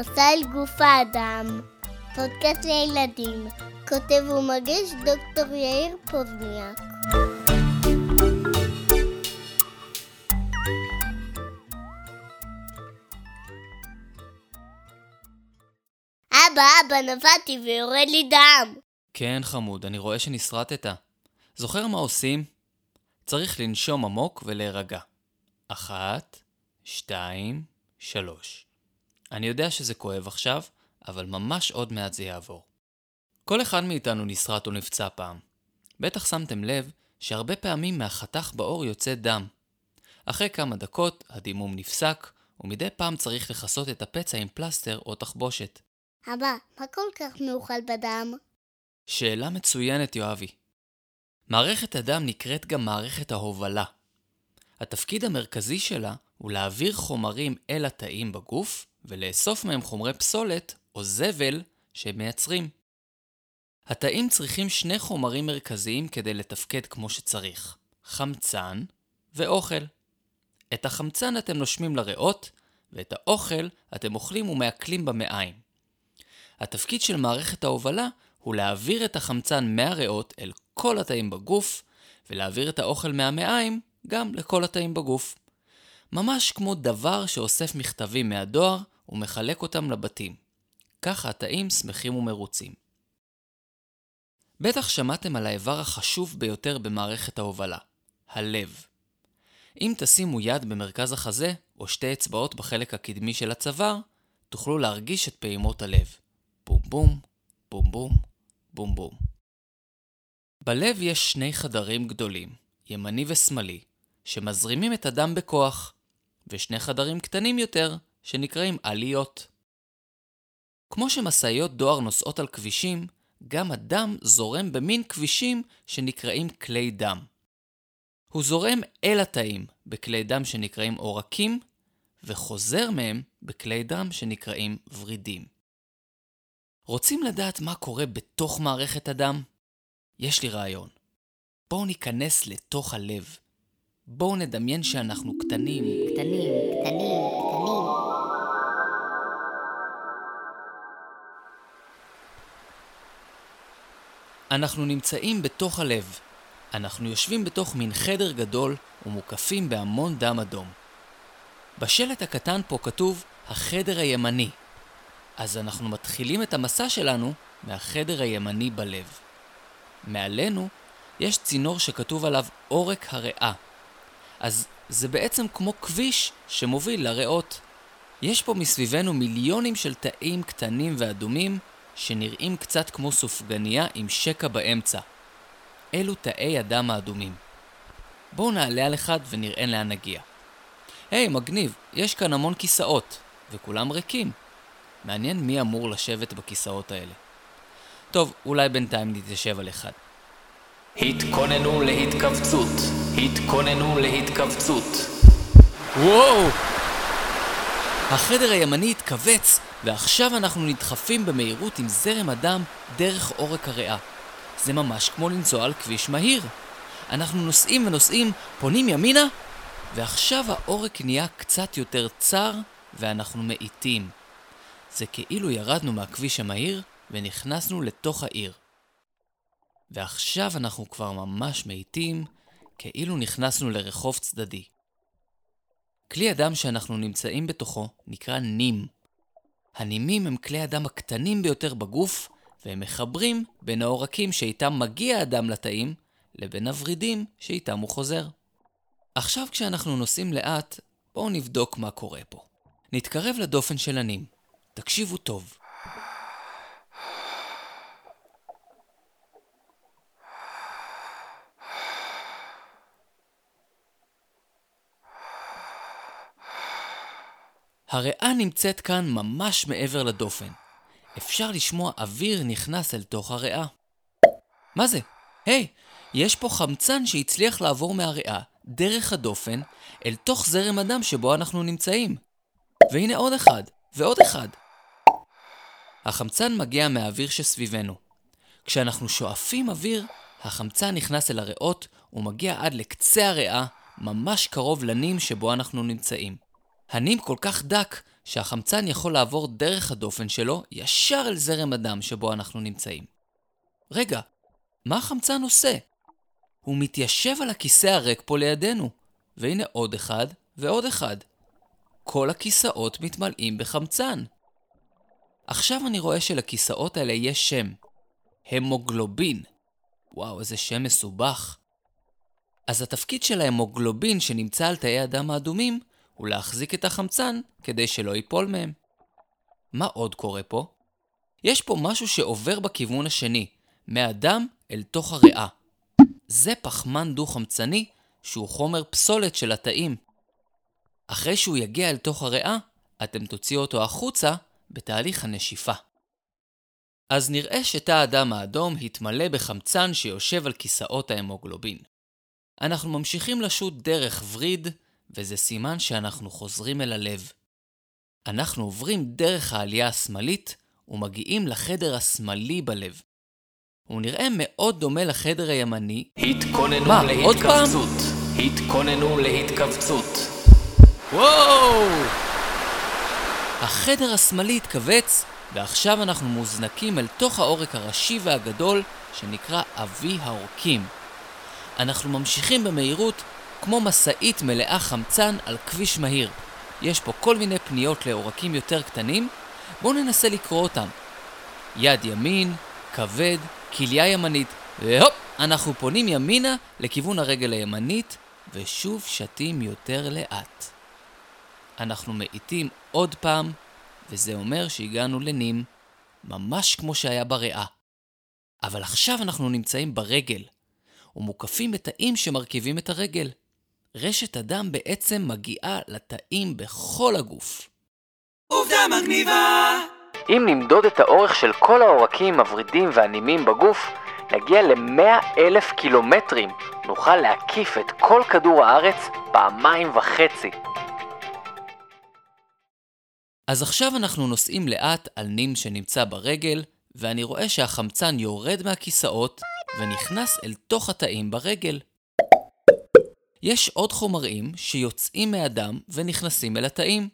מסע אל גוף האדם, פודקאסט לילדים, כותב ומגיש דוקטור יאיר פוזניאק. אבא, אבא, נפלתי ויורד לי דם. כן, חמוד, אני רואה שנסרטת. זוכר מה עושים? צריך לנשום עמוק ולהירגע. אחת, שתיים, שלוש. אני יודע שזה כואב עכשיו, אבל ממש עוד מעט זה יעבור. כל אחד מאיתנו נסרט או נפצע פעם. בטח שמתם לב שהרבה פעמים מהחתך בעור יוצא דם. אחרי כמה דקות הדימום נפסק, ומדי פעם צריך לכסות את הפצע עם פלסטר או תחבושת. אבא, מה כל כך מאוכל בדם? שאלה מצוינת, יואבי. מערכת הדם נקראת גם מערכת ההובלה. התפקיד המרכזי שלה הוא להעביר חומרים אל התאים בגוף ולאסוף מהם חומרי פסולת או זבל שהם מייצרים. התאים צריכים שני חומרים מרכזיים כדי לתפקד כמו שצריך, חמצן ואוכל. את החמצן אתם נושמים לריאות, ואת האוכל אתם אוכלים ומעכלים במעיים. התפקיד של מערכת ההובלה הוא להעביר את החמצן מהריאות אל כל התאים בגוף, ולהעביר את האוכל מהמעיים גם לכל התאים בגוף. ממש כמו דבר שאוסף מכתבים מהדואר ומחלק אותם לבתים. ככה התאים שמחים ומרוצים. בטח שמעתם על האיבר החשוב ביותר במערכת ההובלה, הלב. אם תשימו יד במרכז החזה, או שתי אצבעות בחלק הקדמי של הצוואר, תוכלו להרגיש את פעימות הלב. בום בום, בום בום, בום בום. בלב יש שני חדרים גדולים, ימני ושמאלי, שמזרימים את הדם בכוח, ושני חדרים קטנים יותר, שנקראים עליות. כמו שמשאיות דואר נוסעות על כבישים, גם הדם זורם במין כבישים שנקראים כלי דם. הוא זורם אל התאים בכלי דם שנקראים עורקים, וחוזר מהם בכלי דם שנקראים ורידים. רוצים לדעת מה קורה בתוך מערכת הדם? יש לי רעיון. בואו ניכנס לתוך הלב. בואו נדמיין שאנחנו קטנים, קטנים, קטנים, אנחנו נמצאים בתוך הלב. אנחנו יושבים בתוך מין חדר גדול ומוקפים בהמון דם אדום. בשלט הקטן פה כתוב החדר הימני. אז אנחנו מתחילים את המסע שלנו מהחדר הימני בלב. מעלינו יש צינור שכתוב עליו עורק הריאה. אז זה בעצם כמו כביש שמוביל לריאות. יש פה מסביבנו מיליונים של תאים קטנים ואדומים שנראים קצת כמו סופגניה עם שקע באמצע. אלו תאי הדם האדומים. בואו נעלה על אחד ונראה לאן נגיע. היי, hey, מגניב, יש כאן המון כיסאות, וכולם ריקים. מעניין מי אמור לשבת בכיסאות האלה. טוב, אולי בינתיים נתיישב על אחד. התכוננו להתכווצות. התכוננו להתכווצות. וואו! החדר הימני התכווץ, ועכשיו אנחנו נדחפים במהירות עם זרם הדם דרך עורק הריאה. זה ממש כמו לנסוע על כביש מהיר. אנחנו נוסעים ונוסעים, פונים ימינה, ועכשיו העורק נהיה קצת יותר צר, ואנחנו מאיטים. זה כאילו ירדנו מהכביש המהיר ונכנסנו לתוך העיר. ועכשיו אנחנו כבר ממש מאיטים, כאילו נכנסנו לרחוב צדדי. כלי הדם שאנחנו נמצאים בתוכו נקרא נים. הנימים הם כלי הדם הקטנים ביותר בגוף, והם מחברים בין העורקים שאיתם מגיע הדם לתאים, לבין הוורידים שאיתם הוא חוזר. עכשיו כשאנחנו נוסעים לאט, בואו נבדוק מה קורה פה. נתקרב לדופן של הנים. תקשיבו טוב. הריאה נמצאת כאן ממש מעבר לדופן. אפשר לשמוע אוויר נכנס אל תוך הריאה. מה זה? היי, hey, יש פה חמצן שהצליח לעבור מהריאה, דרך הדופן, אל תוך זרם הדם שבו אנחנו נמצאים. והנה עוד אחד, ועוד אחד. החמצן מגיע מהאוויר שסביבנו. כשאנחנו שואפים אוויר, החמצן נכנס אל הריאות ומגיע עד לקצה הריאה, ממש קרוב לנים שבו אנחנו נמצאים. הנים כל כך דק שהחמצן יכול לעבור דרך הדופן שלו ישר אל זרם הדם שבו אנחנו נמצאים. רגע, מה החמצן עושה? הוא מתיישב על הכיסא הריק פה לידינו, והנה עוד אחד ועוד אחד. כל הכיסאות מתמלאים בחמצן. עכשיו אני רואה שלכיסאות האלה יש שם. המוגלובין. וואו, איזה שם מסובך. אז התפקיד של ההמוגלובין שנמצא על תאי הדם האדומים הוא להחזיק את החמצן כדי שלא ייפול מהם. מה עוד קורה פה? יש פה משהו שעובר בכיוון השני, מהדם אל תוך הריאה. זה פחמן דו-חמצני שהוא חומר פסולת של התאים. אחרי שהוא יגיע אל תוך הריאה, אתם תוציאו אותו החוצה בתהליך הנשיפה. אז נראה שתא הדם האדום התמלא בחמצן שיושב על כיסאות ההמוגלובין. אנחנו ממשיכים לשוט דרך וריד, וזה סימן שאנחנו חוזרים אל הלב. אנחנו עוברים דרך העלייה השמאלית ומגיעים לחדר השמאלי בלב. הוא נראה מאוד דומה לחדר הימני. התכוננו מה, עוד פעם? להתכווצות. התכוננו להתכווצות. וואו! החדר השמאלי התכווץ, ועכשיו אנחנו מוזנקים אל תוך העורק הראשי והגדול, שנקרא אבי העורקים. אנחנו ממשיכים במהירות כמו משאית מלאה חמצן על כביש מהיר. יש פה כל מיני פניות לעורקים יותר קטנים, בואו ננסה לקרוא אותם. יד ימין, כבד, כליה ימנית, והופ, אנחנו פונים ימינה לכיוון הרגל הימנית, ושוב שתים יותר לאט. אנחנו מאיטים עוד פעם, וזה אומר שהגענו לנים, ממש כמו שהיה בריאה. אבל עכשיו אנחנו נמצאים ברגל, ומוקפים בתאים שמרכיבים את הרגל. רשת הדם בעצם מגיעה לתאים בכל הגוף. עובדה מגניבה! אם נמדוד את האורך של כל העורקים, הוורידים והנימים בגוף, נגיע ל-100 אלף קילומטרים. נוכל להקיף את כל כדור הארץ פעמיים וחצי. אז עכשיו אנחנו נוסעים לאט על נים שנמצא ברגל, ואני רואה שהחמצן יורד מהכיסאות ונכנס אל תוך התאים ברגל. יש עוד חומרים שיוצאים מהדם ונכנסים אל התאים.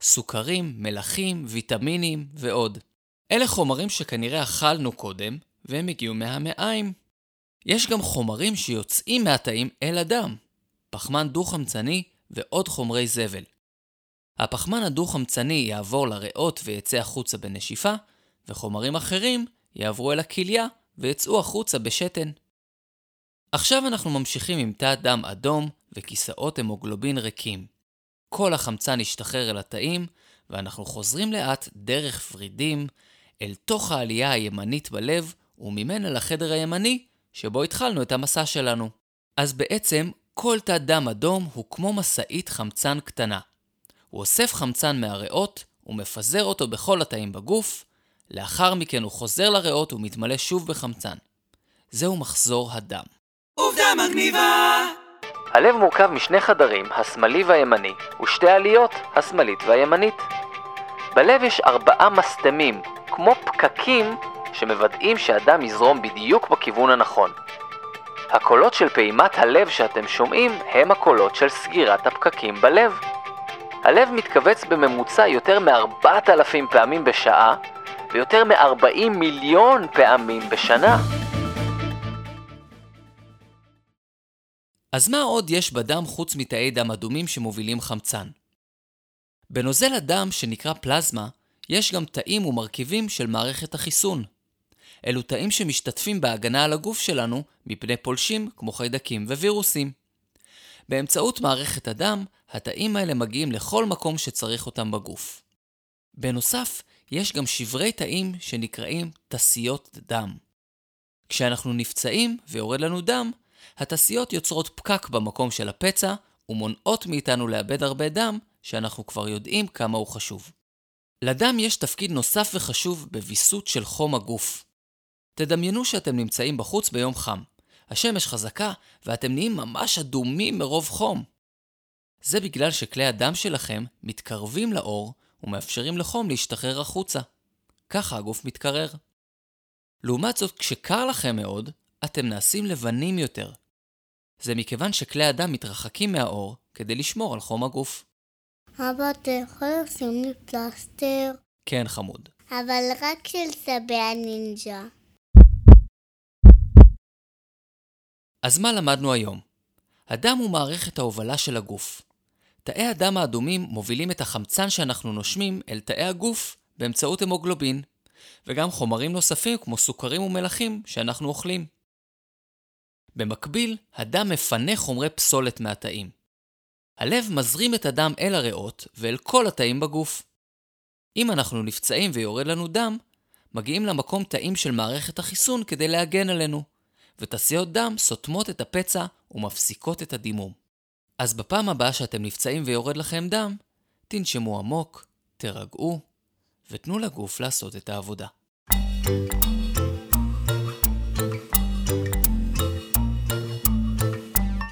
סוכרים, מלחים, ויטמינים ועוד. אלה חומרים שכנראה אכלנו קודם, והם הגיעו מהמעיים. יש גם חומרים שיוצאים מהתאים אל הדם. פחמן דו-חמצני ועוד חומרי זבל. הפחמן הדו-חמצני יעבור לריאות ויצא החוצה בנשיפה, וחומרים אחרים יעברו אל הכליה ויצאו החוצה בשתן. עכשיו אנחנו ממשיכים עם תא דם אדום וכיסאות המוגלובין ריקים. כל החמצן ישתחרר אל התאים, ואנחנו חוזרים לאט דרך ורידים אל תוך העלייה הימנית בלב, וממנה לחדר הימני, שבו התחלנו את המסע שלנו. אז בעצם, כל תא דם אדום הוא כמו משאית חמצן קטנה. הוא אוסף חמצן מהריאות ומפזר אותו בכל התאים בגוף, לאחר מכן הוא חוזר לריאות ומתמלא שוב בחמצן. זהו מחזור הדם. עובדה מגניבה! הלב מורכב משני חדרים, השמאלי והימני, ושתי עליות, השמאלית והימנית. בלב יש ארבעה מסתמים, כמו פקקים, שמוודאים שהדם יזרום בדיוק בכיוון הנכון. הקולות של פעימת הלב שאתם שומעים הם הקולות של סגירת הפקקים בלב. הלב מתכווץ בממוצע יותר מ-4,000 פעמים בשעה, ויותר מ-40 מיליון פעמים בשנה. אז מה עוד יש בדם חוץ מתאי דם אדומים שמובילים חמצן? בנוזל הדם שנקרא פלזמה, יש גם תאים ומרכיבים של מערכת החיסון. אלו תאים שמשתתפים בהגנה על הגוף שלנו מפני פולשים כמו חיידקים ווירוסים. באמצעות מערכת הדם, התאים האלה מגיעים לכל מקום שצריך אותם בגוף. בנוסף, יש גם שברי תאים שנקראים תסיות דם. כשאנחנו נפצעים ויורד לנו דם, התסיות יוצרות פקק במקום של הפצע ומונעות מאיתנו לאבד הרבה דם, שאנחנו כבר יודעים כמה הוא חשוב. לדם יש תפקיד נוסף וחשוב בוויסות של חום הגוף. תדמיינו שאתם נמצאים בחוץ ביום חם. השמש חזקה ואתם נהיים ממש אדומים מרוב חום. זה בגלל שכלי הדם שלכם מתקרבים לאור ומאפשרים לחום להשתחרר החוצה. ככה הגוף מתקרר. לעומת זאת, כשקר לכם מאוד, אתם נעשים לבנים יותר. זה מכיוון שכלי הדם מתרחקים מהאור כדי לשמור על חום הגוף. אבא, אתה יכול לשים לי פלסטר? כן, חמוד. אבל רק של צבי הנינג'ה. אז מה למדנו היום? הדם הוא מערכת ההובלה של הגוף. תאי הדם האדומים מובילים את החמצן שאנחנו נושמים אל תאי הגוף באמצעות המוגלובין, וגם חומרים נוספים כמו סוכרים ומלחים שאנחנו אוכלים. במקביל, הדם מפנה חומרי פסולת מהתאים. הלב מזרים את הדם אל הריאות ואל כל התאים בגוף. אם אנחנו נפצעים ויורד לנו דם, מגיעים למקום תאים של מערכת החיסון כדי להגן עלינו, ותעשיות דם סותמות את הפצע ומפסיקות את הדימום. אז בפעם הבאה שאתם נפצעים ויורד לכם דם, תנשמו עמוק, תירגעו, ותנו לגוף לעשות את העבודה.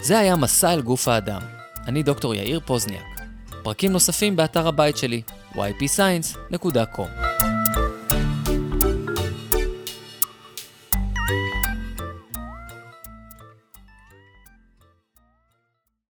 זה היה מסע אל גוף האדם. אני דוקטור יאיר פוזניאק. פרקים נוספים באתר הבית שלי, ypscience.com